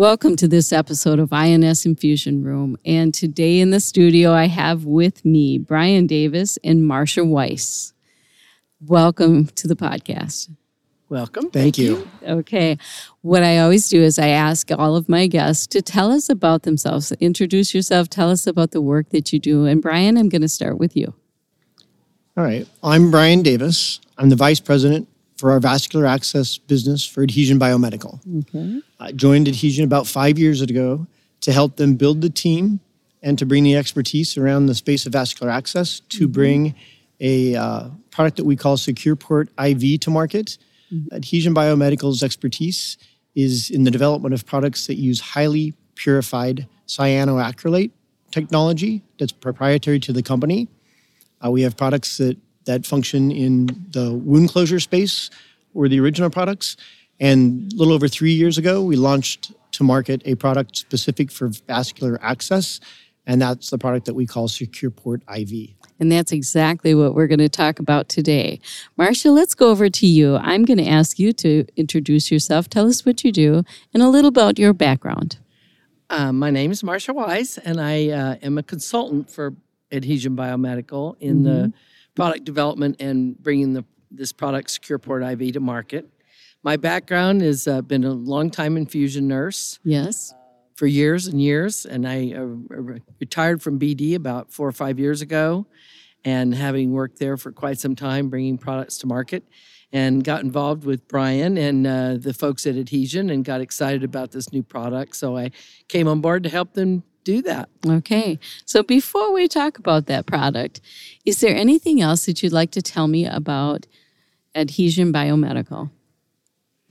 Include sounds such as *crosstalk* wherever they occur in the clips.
Welcome to this episode of INS Infusion Room. And today in the studio, I have with me Brian Davis and Marcia Wise. Welcome to the podcast. Welcome. Thank, Thank you. you. Okay. What I always do is I ask all of my guests to tell us about themselves. Introduce yourself, tell us about the work that you do. And Brian, I'm going to start with you. All right. I'm Brian Davis. I'm the Vice President for our vascular access business for Adhesion Biomedical. Okay. I joined Adhesion about five years ago to help them build the team and to bring the expertise around the space of vascular access to mm-hmm. bring a uh, product that we call SecurePort IV to market. Mm-hmm. Adhesion Biomedical's expertise is in the development of products that use highly purified cyanoacrylate technology that's proprietary to the company. Uh, we have products that that function in the wound closure space were the original products. And a little over three years ago, we launched to market a product specific for vascular access. And that's the product that we call SecurePort IV. And that's exactly what we're going to talk about today. Marcia, let's go over to you. I'm going to ask you to introduce yourself, tell us what you do, and a little about your background. Uh, my name is Marcia Wise, and I uh, am a consultant for Adhesion Biomedical in mm-hmm. the product development and bringing the, this product, SecurePort IV, to market. My background has uh, been a long time infusion nurse. Yes. For years and years. And I uh, retired from BD about four or five years ago. And having worked there for quite some time, bringing products to market, and got involved with Brian and uh, the folks at Adhesion and got excited about this new product. So I came on board to help them do that. Okay. So before we talk about that product, is there anything else that you'd like to tell me about Adhesion Biomedical?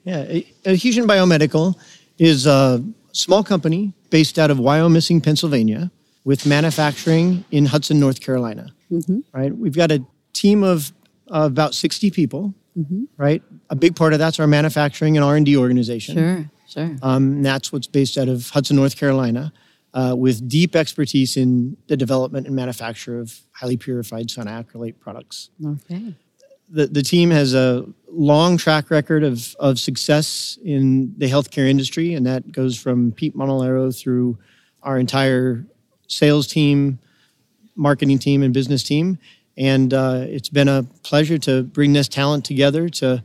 Yeah, Adhesion Biomedical is a small company based out of Wyomissing, Pennsylvania, with manufacturing in Hudson, North Carolina. Mm-hmm. Right? We've got a team of uh, about 60 people, mm-hmm. right? A big part of that's our manufacturing and R&D organization. Sure, sure. Um, that's what's based out of Hudson, North Carolina uh, with deep expertise in the development and manufacture of highly purified cyanoacrylate products. Okay. The, the team has a long track record of, of success in the healthcare industry, and that goes from Pete Monolero through our entire sales team, marketing team, and business team. And uh, it's been a pleasure to bring this talent together to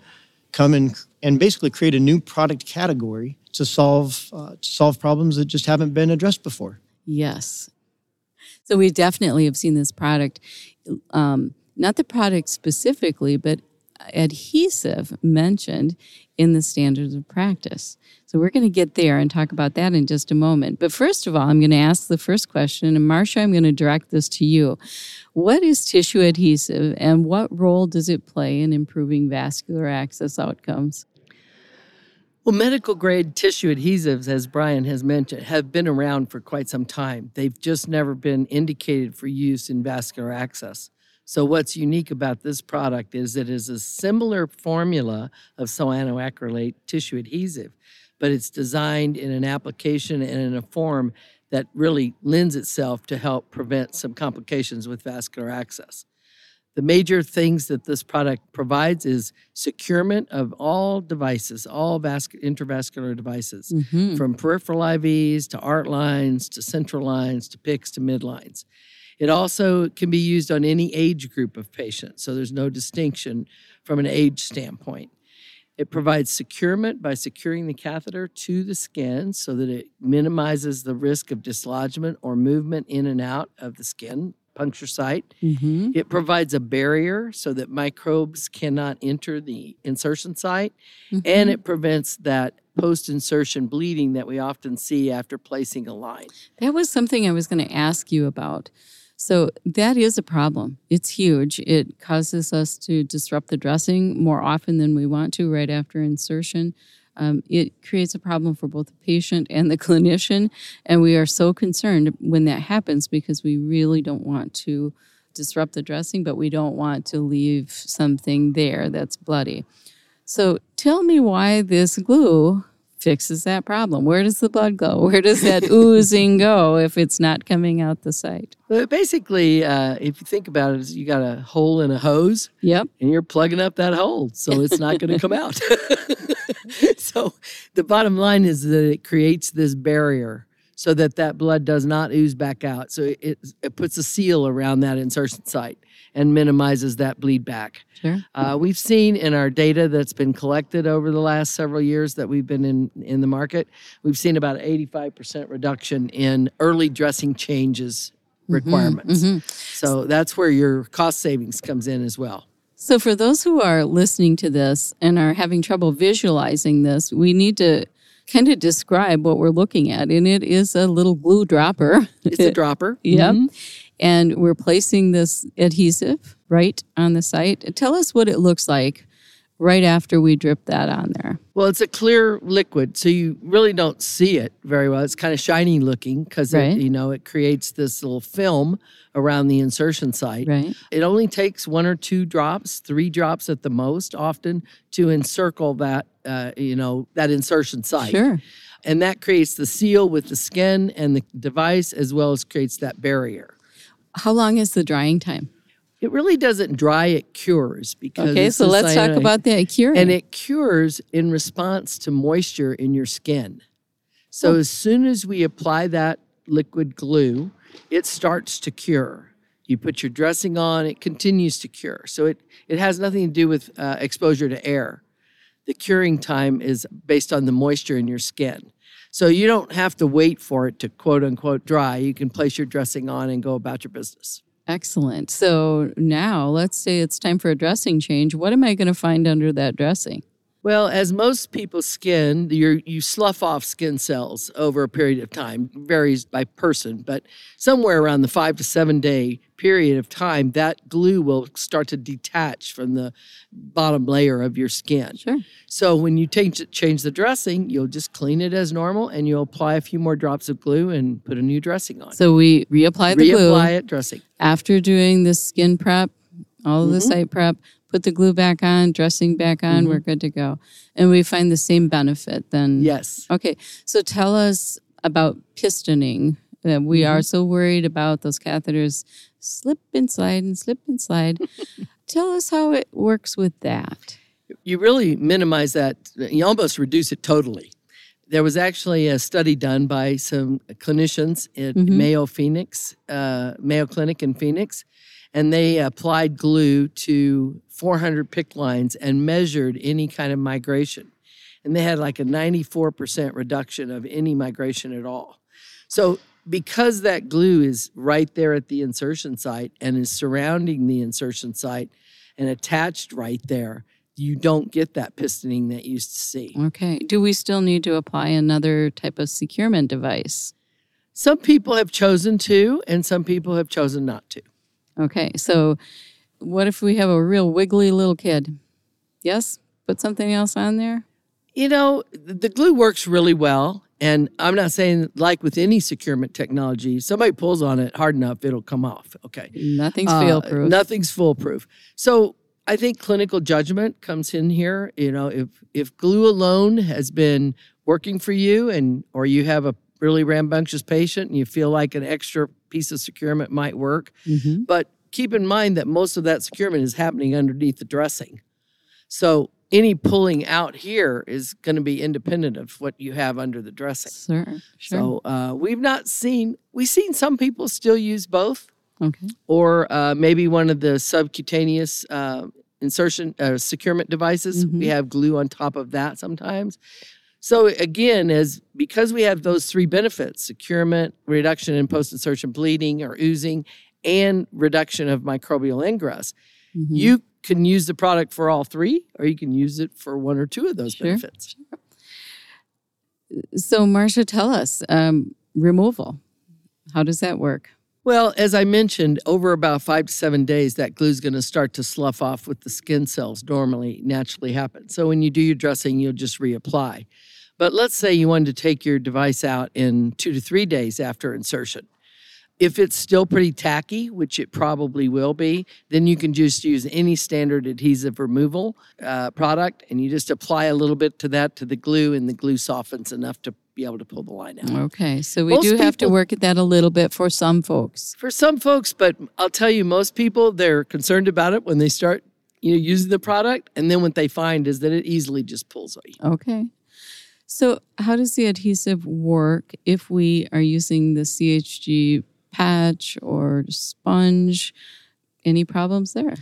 come and, and basically create a new product category to solve uh, to solve problems that just haven't been addressed before. Yes. So we definitely have seen this product, um, not the product specifically, but adhesive mentioned in the standards of practice. So we're going to get there and talk about that in just a moment. But first of all, I'm going to ask the first question, and Marcia, I'm going to direct this to you. What is tissue adhesive, and what role does it play in improving vascular access outcomes? Well, medical grade tissue adhesives, as Brian has mentioned, have been around for quite some time. They've just never been indicated for use in vascular access. So, what's unique about this product is it is a similar formula of cyanoacrylate tissue adhesive, but it's designed in an application and in a form that really lends itself to help prevent some complications with vascular access. The major things that this product provides is securement of all devices, all vasc- intravascular devices, mm-hmm. from peripheral IVs to art lines to central lines to PICCs to midlines. It also can be used on any age group of patients, so there's no distinction from an age standpoint. It provides securement by securing the catheter to the skin so that it minimizes the risk of dislodgement or movement in and out of the skin puncture site. Mm-hmm. It provides a barrier so that microbes cannot enter the insertion site, mm-hmm. and it prevents that post insertion bleeding that we often see after placing a line. That was something I was going to ask you about. So that is a problem. It's huge. It causes us to disrupt the dressing more often than we want to right after insertion. Um, it creates a problem for both the patient and the *laughs* clinician. And we are so concerned when that happens because we really don't want to disrupt the dressing, but we don't want to leave something there that's bloody. So tell me why this glue fixes that problem. Where does the blood go? Where does that *laughs* oozing go if it's not coming out the site? But basically, uh, if you think about it, you got a hole in a hose. Yep. And you're plugging up that hole, so it's not going *laughs* to come out. So the bottom line is that it creates this barrier so that that blood does not ooze back out. So it, it puts a seal around that insertion site and minimizes that bleed back. Sure. Uh, we've seen in our data that's been collected over the last several years that we've been in, in the market, we've seen about 85% reduction in early dressing changes requirements. Mm-hmm. So that's where your cost savings comes in as well. So, for those who are listening to this and are having trouble visualizing this, we need to kind of describe what we're looking at. And it is a little glue dropper. It's a *laughs* dropper. Yep. Mhm. And we're placing this adhesive right on the site. Tell us what it looks like right after we drip that on there. Well, it's a clear liquid, so you really don't see it very well. It's kind of shiny looking because Right. you know it creates this little film around the insertion site. Right. It only takes one or two drops, three drops at the most, often to encircle that uh, you know that insertion site. Sure. and that creates the seal with the skin and the device, as well as creates that barrier. How long is the drying time? It really doesn't dry; it cures because. Okay, so let's talk about that curing. and it cures in response to moisture in your skin. So Oh. as soon as we apply that liquid glue, it starts to cure. You put your dressing on, it continues to cure. So it it has nothing to do with uh, exposure to air. The curing time is based on the moisture in your skin. So you don't have to wait for it to quote unquote dry. You can place your dressing on and go about your business. Excellent. So now let's say it's time for a dressing change. What am I going to find under that dressing? Well, as most people's skin, you you slough off skin cells over a period of time. Varies by person, but somewhere around the five to seven day period of time, that glue will start to detach from the bottom layer of your skin. Sure. So when you change change the dressing, you'll just clean it as normal, and you'll apply a few more drops of glue and put a new dressing on. So we reapply the glue Reapply it, dressing. after doing the skin prep, all of the Mm-hmm. site prep, put the glue back on, dressing back on, we're good to go. And we find the same benefit then. Yes. Okay. So tell us about pistoning. Uh, we are Mm-hmm. so worried about those catheters slip and slide and slip and slide. *laughs* tell us how it works with that. you really minimize that. You almost reduce it totally. There was actually a study done by some clinicians at Mayo Phoenix, uh, Mayo Clinic in Phoenix, and they applied glue to 400 PICC lines and measured any kind of migration. And they had like a 94% reduction of any migration at all. So, because that glue is right there at the insertion site and is surrounding the insertion site and attached right there, you don't get that pistoning that you used to see. Okay. Do we still need to apply another type of securement device? Some people have chosen to, and some people have chosen not to. Okay. So what if we have a real wiggly little kid? Yes? Put something else on there? You know, the glue works really well. And I'm not saying like with any securement technology, somebody pulls on it hard enough, it'll come off. Okay. Nothing's Uh, fail-proof. Nothing's foolproof. So I think clinical judgment comes in here. You know, if if glue alone has been working for you, and or you have a really rambunctious patient and you feel like an extra piece of securement might work, Mhm. but keep in mind that most of that securement is happening underneath the dressing. So any pulling out here is going to be independent of what you have under the dressing. Sure. Sure. So uh, we've not seen we've seen some people still use both okay. or uh, maybe one of the subcutaneous uh, insertion uh, securement devices. We have glue on top of that sometimes. So again, as because we have those three benefits: securement, reduction in post-insertion bleeding or oozing, and reduction of microbial ingress, Mhm. you can use the product for all three, or you can use it for one or two of those Sure. benefits. So, Marcia, tell us um, removal. How does that work? Well, as I mentioned, over about five to seven days, that glue is going to start to slough off with the skin cells normally naturally happen. So when you do your dressing, you'll just reapply. But let's say you wanted to take your device out in two to three days after insertion. If it's still pretty tacky, which it probably will be, then you can just use any standard adhesive removal uh, product and you just apply a little bit to that to the glue, and the glue softens enough to be able to pull the line out. Okay, so we Most do have to work at that a little bit for some folks. For some folks, but I'll tell you, most people they're concerned about it when they start you know using the product, and then what they find is that it easily just pulls away. Okay. So, how does the adhesive work if we are using the CHG patch or sponge? Any problems there?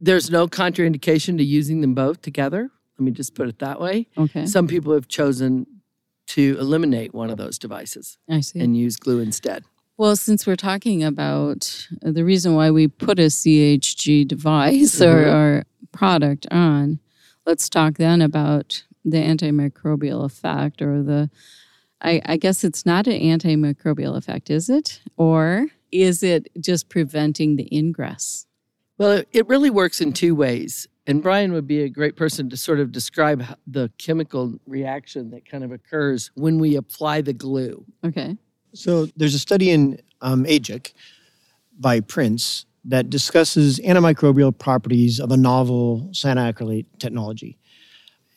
There's no contraindication to using them both together. Let me just put it that way. Okay, Some people have chosen to eliminate one of those devices I see. and use glue instead. Well, since we're talking about the reason why we put a CHG device or, Mhm. or product on, let's talk then about the antimicrobial effect or the. I, I guess it's not an antimicrobial effect, is it? Or is it just preventing the ingress? Well, it- it really works in two ways. And Brian would be a great person to sort of describe the chemical reaction that kind of occurs when we apply the glue. Okay. So there's a study in um, AJIC by Prince that discusses antimicrobial properties of a novel cyanoacrylate technology.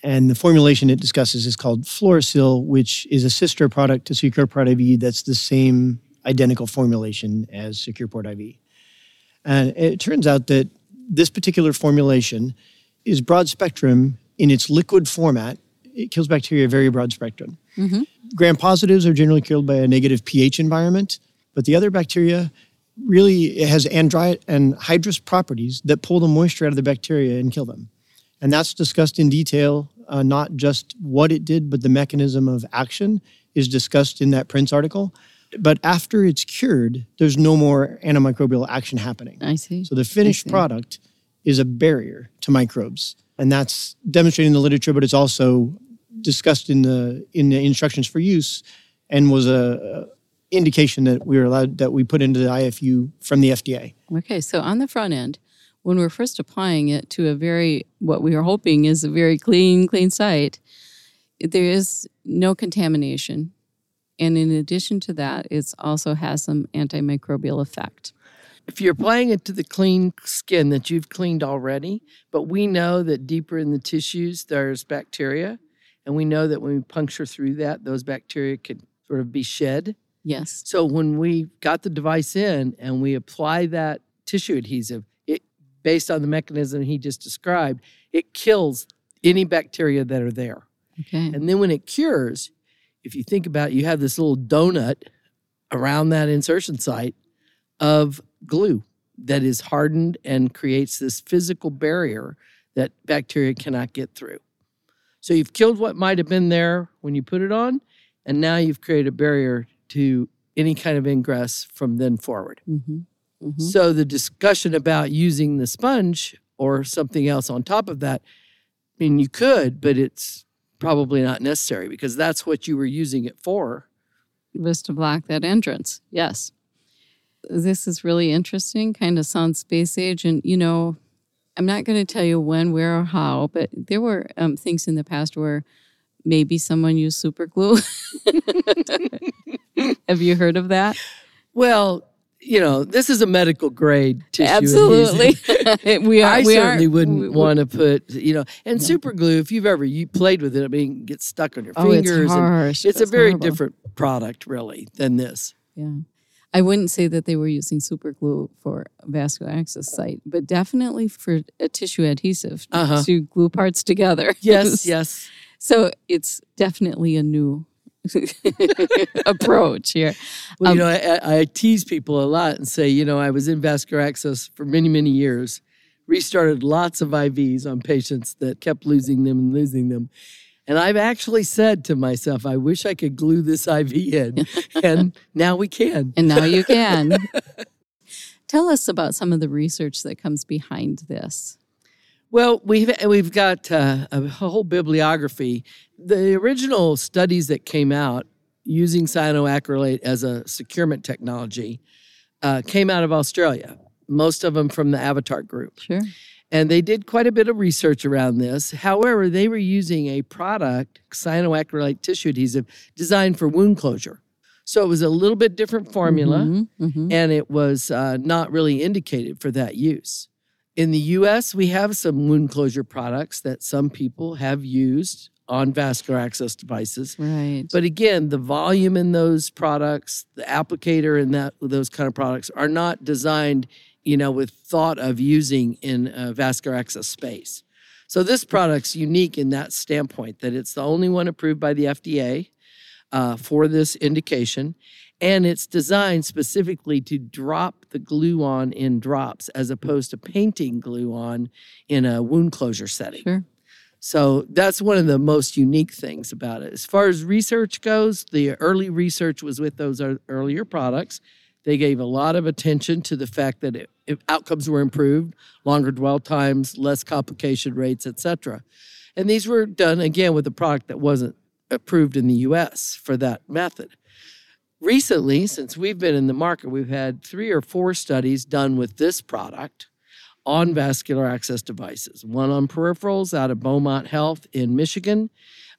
And the formulation it discusses is called Fluorosil, which is a sister product to SecurePort IV that's the same identical formulation as SecurePort IV. And it turns out that this particular formulation is broad spectrum in its liquid format. It kills bacteria very broad spectrum. Mm-hmm. Gram positives are generally killed by a negative pH environment, but the other bacteria really it has andri- and hydrous properties that pull the moisture out of the bacteria and kill them. And that's discussed in detail, uh, not just what it did, but the mechanism of action is discussed in that Prince article. But after it's cured, there's no more antimicrobial action happening. I see. So the finished product is a barrier to microbes, and that's demonstrated in the literature, but it's also discussed in the in the instructions for use, and was a, a indication that we were allowed that we put into the IFU from the FDA. Okay, so on the front end, when we're first applying it to a very, what we are hoping is a very clean, clean site, there is no contamination. And in addition to that, it also has some antimicrobial effect. If you're applying it to the clean skin that you've cleaned already, but we know that deeper in the tissues there's bacteria, and we know that when we puncture through that, those bacteria can sort of be shed. Yes. So when we got the device in and we apply that tissue adhesive, based on the mechanism he just described, it kills any bacteria that are there. Okay. And then when it cures, if you think about it, you have this little donut around that insertion site of glue that is hardened and creates this physical barrier that bacteria cannot get through. So you've killed what might have been there when you put it on, and now you've created a barrier to any kind of ingress from then forward. hmm hmm So the discussion about using the sponge or something else on top of that, I mean, you could, but it's probably not necessary because that's what you were using it for. Was to block that entrance. Yes. This is really interesting, kind of sounds space age. And, you know, I'm not going to tell you when, where, or how, but there were um, things in the past where maybe someone used super glue. *laughs* Have you heard of that? Well, you know, this is a medical grade tissue. Absolutely. *laughs* we are. I we certainly are, wouldn't want to put, you know, and super glue. If you've ever you played with it, I mean, it gets stuck on your Oh, it's fingers. and harsh. it's a very horrible. different product, really, than this. Yeah. I wouldn't say that they were using super glue for a vascular access site, but definitely for a tissue adhesive Uh-huh. to glue parts together. Yes, *laughs* yes. So it's definitely a new *laughs* approach here. Well, Um, you know, I, I tease people a lot and say, you know, I was in vascular access for many, many years, restarted lots of IVs on patients that kept losing them and losing them. And I've actually said to myself, I wish I could glue this IV in. *laughs* and now we can. And now you can. *laughs* Tell us about some of the research that comes behind this. Well, we've we've got uh, a whole bibliography. The original studies that came out using cyanoacrylate as a securement technology uh, came out of Australia, most of them from the Avatar group. Sure. And they did quite a bit of research around this. However, they were using a product, cyanoacrylate tissue adhesive, designed for wound closure. So it was a little bit different formula, Mhm, mhm. and it was uh, not really indicated for that use. In the US, we have some wound closure products that some people have used on vascular access devices. Right. But again, the volume in those products, the applicator in that those kind of products are not designed, you know, with thought of using in a vascular access space. So this product's unique in that standpoint that it's the only one approved by the FDA uh, for this indication, and it's designed specifically to drop the glue on in drops as hmm. opposed to painting glue on in a wound closure setting. sure. So that's one of the most unique things about it. As far as research goes, the early research was with those earlier products. They gave a lot of attention to the fact that it, if outcomes were improved, longer dwell times, less complication rates, etc. And these were done again with a product that wasn't approved in the US for that method. Recently, since we've been in the market, we've had three or four studies done with this product on vascular access devices. One on peripherals out of Beaumont Health in Michigan,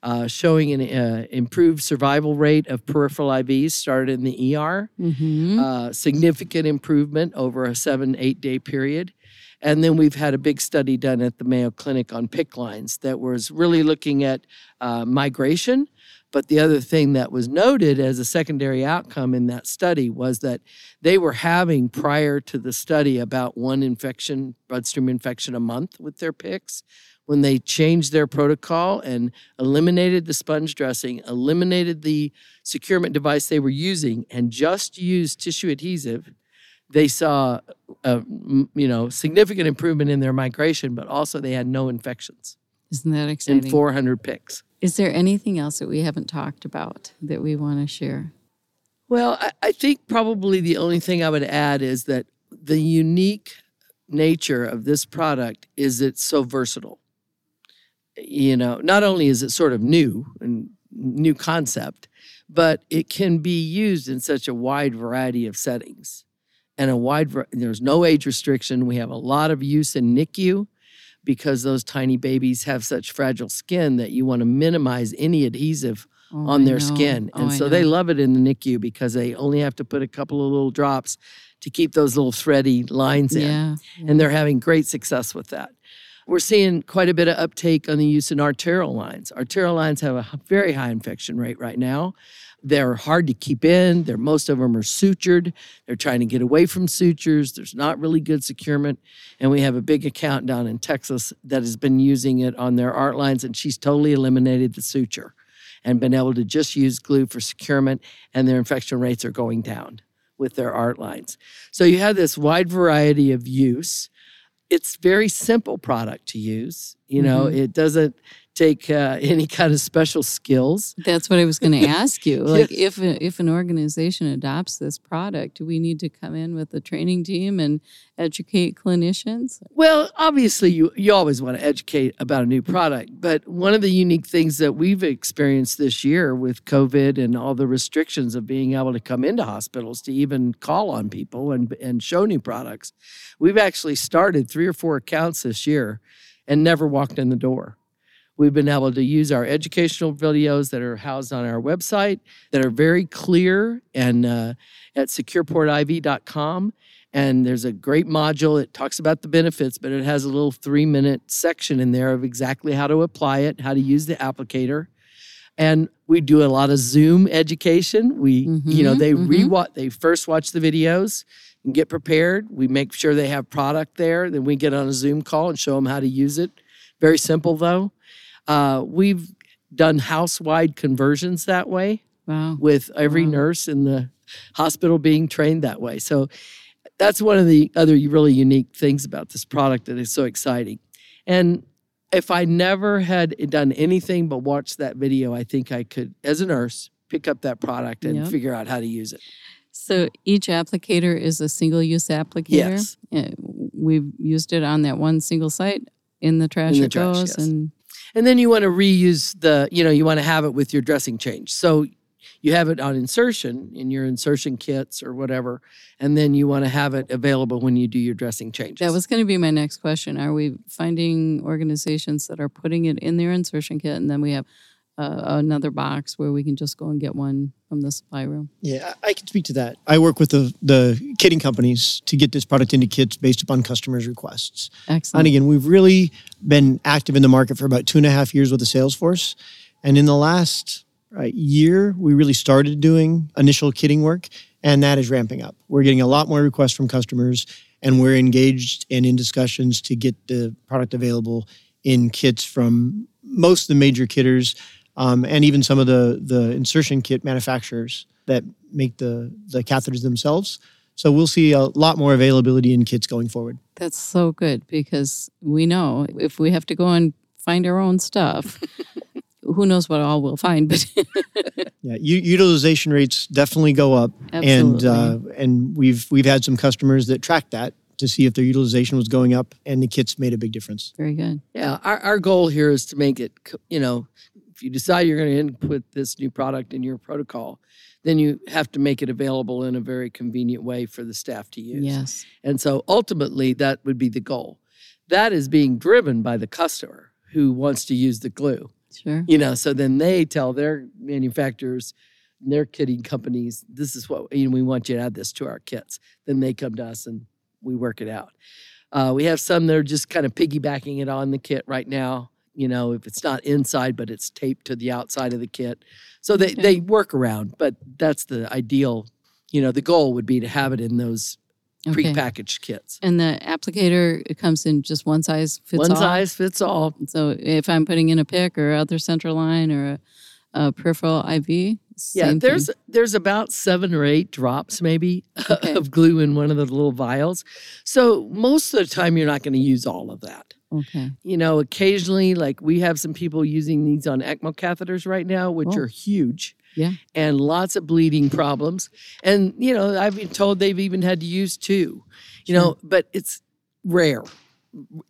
uh, showing an uh, improved survival rate of peripheral IVs started in the ER, hmm uh, significant improvement over a seven, eight day period. And then we've had a big study done at the Mayo Clinic on PICC lines that was really looking at uh, migration. But the other thing that was noted as a secondary outcome in that study was that they were having prior to the study about one infection, bloodstream infection a month with their PICCs. When they changed their protocol and eliminated the sponge dressing, eliminated the securement device they were using, and just used tissue adhesive, they saw a you know significant improvement in their migration, but also they had no infections Isn't that exciting? in exciting? 400 PICCs. Is there anything else that we haven't talked about that we want to share? Well, I, I think probably the only thing I would add is that the unique nature of this product is it's so versatile. You know, not only is it sort of new and new concept, but it can be used in such a wide variety of settings. And a wide there's no age restriction. We have a lot of use in NICU because those tiny babies have such fragile skin that you want to minimize any adhesive Oh, on I their know. skin. Oh, And I so they love it in the NICU because they only have to put a couple of little drops to keep those little thready lines in. Yeah. And they're having great success with that. We're seeing quite a bit of uptake on the use in arterial lines. Arterial lines have a very high infection rate right now. They're hard to keep in. They're, most of them are sutured. They're trying to get away from sutures. There's not really good securement. And we have a big account down in Texas that has been using it on their art lines, and she's totally eliminated the suture and been able to just use glue for securement, and their infection rates are going down with their art lines. So you have this wide variety of use. It's very simple product to use. You know, mm-hmm. it doesn't take uh, *laughs* any kind of special skills. That's what I was going *laughs* to ask you. Like, if a, if an organization adopts this product, do we need to come in with a training team and educate clinicians? Well, obviously, you, you always want to educate about a new product. But one of the unique things that we've experienced this year with COVID and all the restrictions of being able to come into hospitals to even call on people and, and show new products, we've actually started three or four accounts this year and never walked in the door. We've been able to use our educational videos that are housed on our website that are very clear and uh, at secureportiv.com. And there's a great module. It talks about the benefits, but it has a little three minute section in there of exactly how to apply it, how to use the applicator. And we do a lot of Zoom education. We, you know, Mhm, they mhm. rewatch, they first watch the videos and get prepared. We make sure they have product there. Then we get on a Zoom call and show them how to use it. Very simple though. Uh, we've done house wide conversions that way Wow. with every Wow. nurse in the hospital being trained that way. So that's one of the other really unique things about this product that is so exciting. And if I never had done anything but watch that video, I think I could, as a nurse, pick up that product and Yep. figure out how to use it. So each applicator is a single use applicator. Yes. We've used it on that one single site. In the trash in the it trash, goes, yes. and And then you want to reuse the, you know, you want to have it with your dressing change. So you have it on insertion in your insertion kits or whatever, and then you want to have it available when you do your dressing changes. That was going to be my next question. Are we finding organizations that are putting it in their insertion kit, and then we have uh, another box where we can just go and get one from the supply room? Yeah, I can speak to that. I work with the the kitting companies to get this product into kits based upon customers' requests. Excellent. And again, we've really been active in the market for about two and a half years with the sales force. And in the last uh, year, we really started doing initial kitting work, and that is ramping up. We're getting a lot more requests from customers, and we're engaged and in discussions to get the product available in kits from most of the major kitters um, and even some of the, the insertion kit manufacturers that make the, the catheters themselves. So we'll see a lot more availability in kits going forward. That's so good because we know if we have to go and find our own stuff, *laughs* who knows what all we'll find. But *laughs* Yeah, u- utilization rates definitely go up, and uh, and we've we've had some customers that track that to see if their utilization was going up, and the kits made a big difference. very good. Yeah, our, our goal here is to make it, you know, if you decide you're going to input this new product in your protocol, then you have to make it available in a very convenient way for the staff to use. Yes. And so ultimately, that would be the goal. That is being driven by the customer who wants to use the glue. Sure. You know, so then they tell their manufacturers, their kitting companies, this is what you know, we want you to add this to our kits. Then they come to us and we work it out. Uh, we have some that are just kind of piggybacking it on the kit right now. You know, if it's not inside, but it's taped to the outside of the kit. So they, Okay. they work around, but that's the ideal. You know, the goal would be to have it in those Okay. prepackaged kits. And the applicator it comes in just one size fits One all. One size fits all. So if I'm putting in a PICC or other central line or a, a peripheral IV, Yeah, there's thing. there's about seven or eight drops maybe *laughs* Okay. of glue in one of the little vials. So most of the time you're not going to use all of that. Okay. You know, occasionally, like we have some people using these on ECMO catheters right now, which Oh. are huge. Yeah. And lots of bleeding problems. And, you know, I've been told they've even had to use two, you know, but it's rare.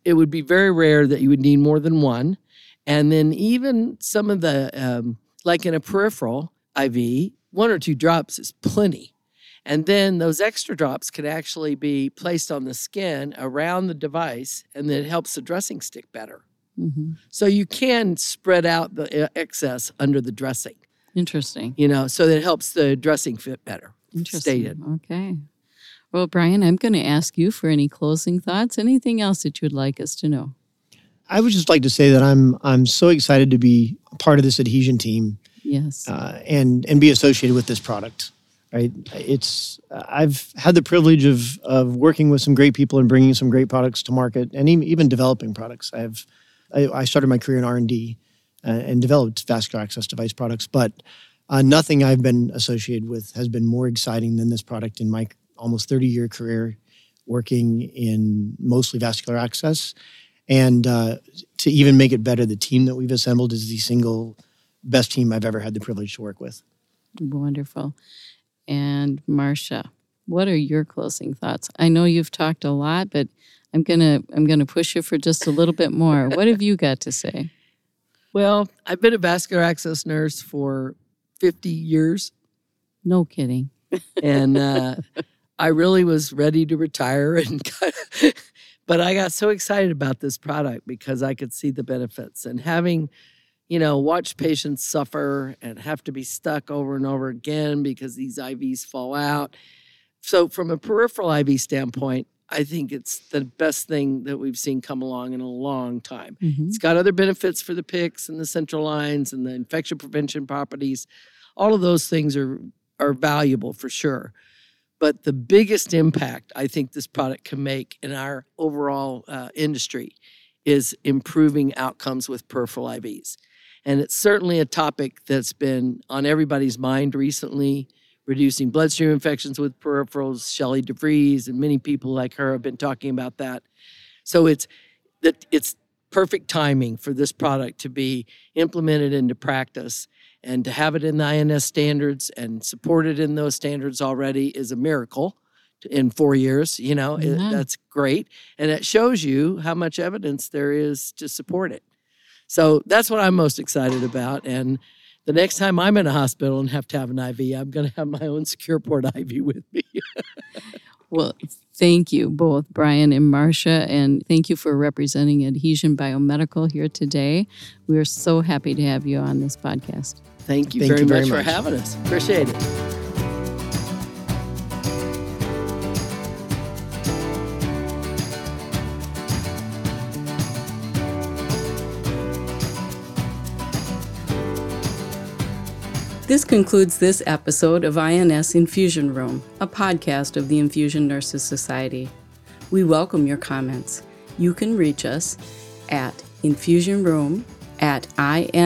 It would be very rare that you would need more than one. And then even some of the, um, like in a peripheral IV, one or two drops is plenty. And then those extra drops can actually be placed on the skin around the device, and then it helps the dressing stick better. hmm So you can spread out the uh, excess under the dressing, Interesting. you know, so that it helps the dressing fit better. Interesting. Stated. Okay. Well, Brian, I'm going to ask you for any closing thoughts. Anything else that you'd like us to know? I would just like to say that I'm I'm so excited to be part of this adhesion team Yes. uh, and and be associated with this product. Right? It's I've had the privilege of of working with some great people and bringing some great products to market and even, developing products. I've I, I started my career in R and D uh, and developed vascular access device products, but uh, nothing I've been associated with has been more exciting than this product in my almost 30 year career working in mostly vascular access. And uh, to even make it better, the team that we've assembled is the single best team I've ever had the privilege to work with. Wonderful. And Marcia, what are your closing thoughts? I know you've talked a lot, but I'm gonna I'm gonna push you for just a little bit more. *laughs* What have you got to say? Well, I've been a vascular access nurse for 50 years, No kidding. and uh, I really was ready to retire. *laughs* And but I got so excited about this product because I could see the benefits and having, you know, watch patients suffer and have to be stuck over and over again because these IVs fall out. So, from a peripheral IV standpoint, I think it's the best thing that we've seen come along in a long time. Mhm. It's got other benefits for the PICCs and the central lines and the infection prevention properties. All of those things are are valuable for sure. But the biggest impact I think this product can make in our overall uh, industry is improving outcomes with peripheral IVs. And it's certainly a topic that's been on everybody's mind recently, reducing bloodstream infections with peripherals. Shelley DeVries and many people like her have been talking about that. So it's that it's perfect timing for this product to be implemented into practice and to have it in the INS standards and supported in those standards already is a miracle in four years. You know, it- that's great. And it shows you how much evidence there is to support it. So that's what I'm most excited about. And the next time I'm in a hospital and have to have an IV, I'm going to have my own SecurePort IV with me. *laughs* well, thank you both, Brian and Marcia, and thank you for representing Adhesion Biomedical here today. We are so happy to have you on this podcast. Thank you, thank very, you very much, much for having us. Appreciate it. This concludes this episode of INS Infusion Room, a podcast of the Infusion Nurses Society. We welcome your comments. You can reach us at infusionroom at ins1.org.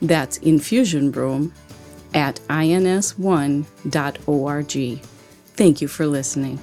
That's infusionroom at ins1.org. Thank you for listening.